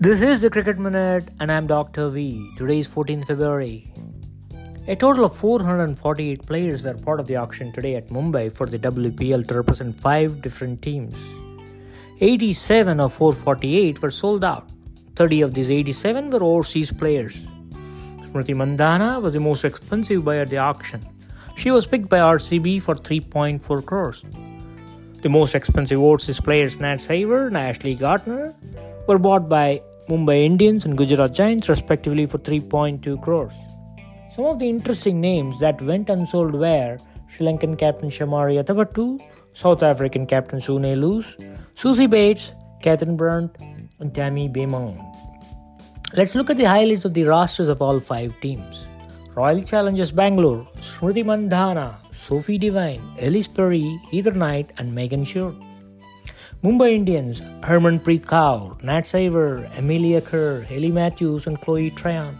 This is the Cricket Minute, and I'm Dr. V. Today is 14th February. A total of 448 players were part of the auction today at Mumbai for the WPL to represent five different teams. 87 of 448 were sold out. 30 of these 87 were overseas players. Smriti Mandhana was the most expensive buyer at the auction. She was picked by RCB for 3.4 crores. The most expensive overseas players Nat Sciver and Ashley Gardner were bought by Mumbai Indians and Gujarat Giants respectively for 3.2 crores. Some of the interesting names that went unsold were Sri Lankan captain Chamari Athapaththu, South African captain Sune Luus, Suzie Bates, Catherine Brunt, and Tammy Beaumont. Let's look at the highlights of the rosters of all five teams. Royal Challengers Bangalore, Smriti Mandhana, Sophie Devine, Ellyse Perry, Heather Knight, and Megan Schutt. Mumbai Indians, Harmanpreet Kaur, Nat Sciver, Amelia Kerr, Hayley Matthews, and Chloe Tryon.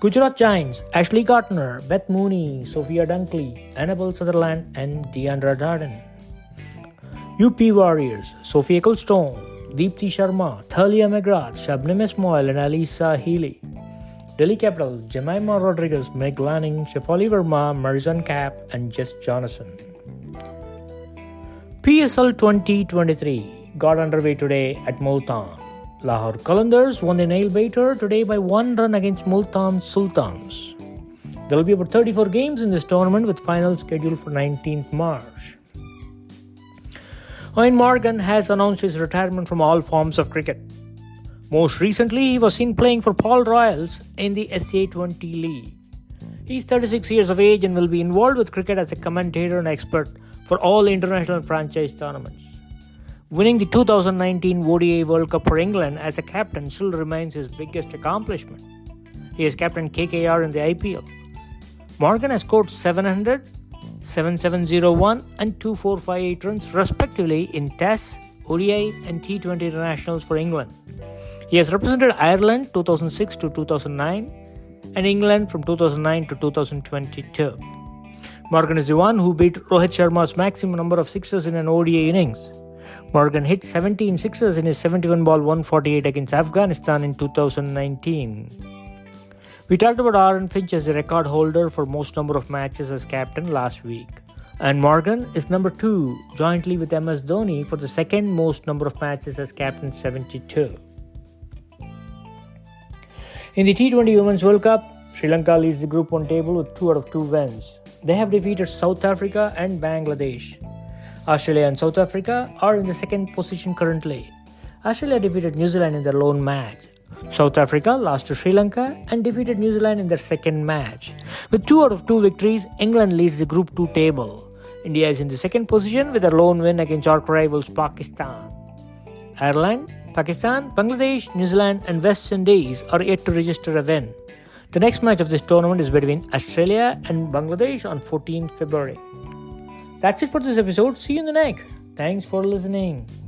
Gujarat Giants, Ashley Gardner, Beth Mooney, Sophia Dunkley, Annabel Sutherland, and Deandra Dottin. UP Warriors, Sophie Ecclestone, Deepti Sharma, Tahlia McGrath, Shabnam Ismail, and Alyssa Healy. Delhi Capitals, Jemimah Rodrigues, Meg Lanning, Shefali Verma, Marizanne Kapp, and Jess Jonassen. PSL 2023 got underway today at Multan. Lahore Qalandars won the nail biter today by one run against Multan Sultans. There will be about 34 games in this tournament with finals scheduled for 19th March. Eoin Morgan has announced his retirement from all forms of cricket. Most recently, he was seen playing for Paarl Royals in the SA20 League. He's 36 years of age and will be involved with cricket as a commentator and expert for all international franchise tournaments. Winning the 2019 ODI World Cup for England as a captain still remains his biggest accomplishment. He has captained KKR in the IPL. Morgan has scored 700, 7701, and 2458 runs respectively in Tests, ODI, and T20 internationals for England. He has represented Ireland 2006 to 2009 and England from 2009 to 2022. Morgan is the one who beat Rohit Sharma's maximum number of sixes in an ODI innings. Morgan hit 17 sixes in his 71 ball 148 against Afghanistan in 2019. We talked about Aaron Finch as a record holder for most number of matches as captain last week. And Morgan is number 2, jointly with MS Dhoni, for the second most number of matches as captain 72. In the T20 Women's World Cup, Sri Lanka leads the Group 1 table with 2 out of 2 wins. They have defeated South Africa and Bangladesh. Australia and South Africa are in the second position currently. Australia defeated New Zealand in their lone match. South Africa lost to Sri Lanka and defeated New Zealand in their second match. With two out of two victories, England leads the Group 2 table. India is in the second position with a lone win against our rivals Pakistan. Ireland, Pakistan, Bangladesh, New Zealand, and West Indies are yet to register a win. The next match of this tournament is between Australia and Bangladesh on 14th February. That's it for this episode. See you in the next. Thanks for listening.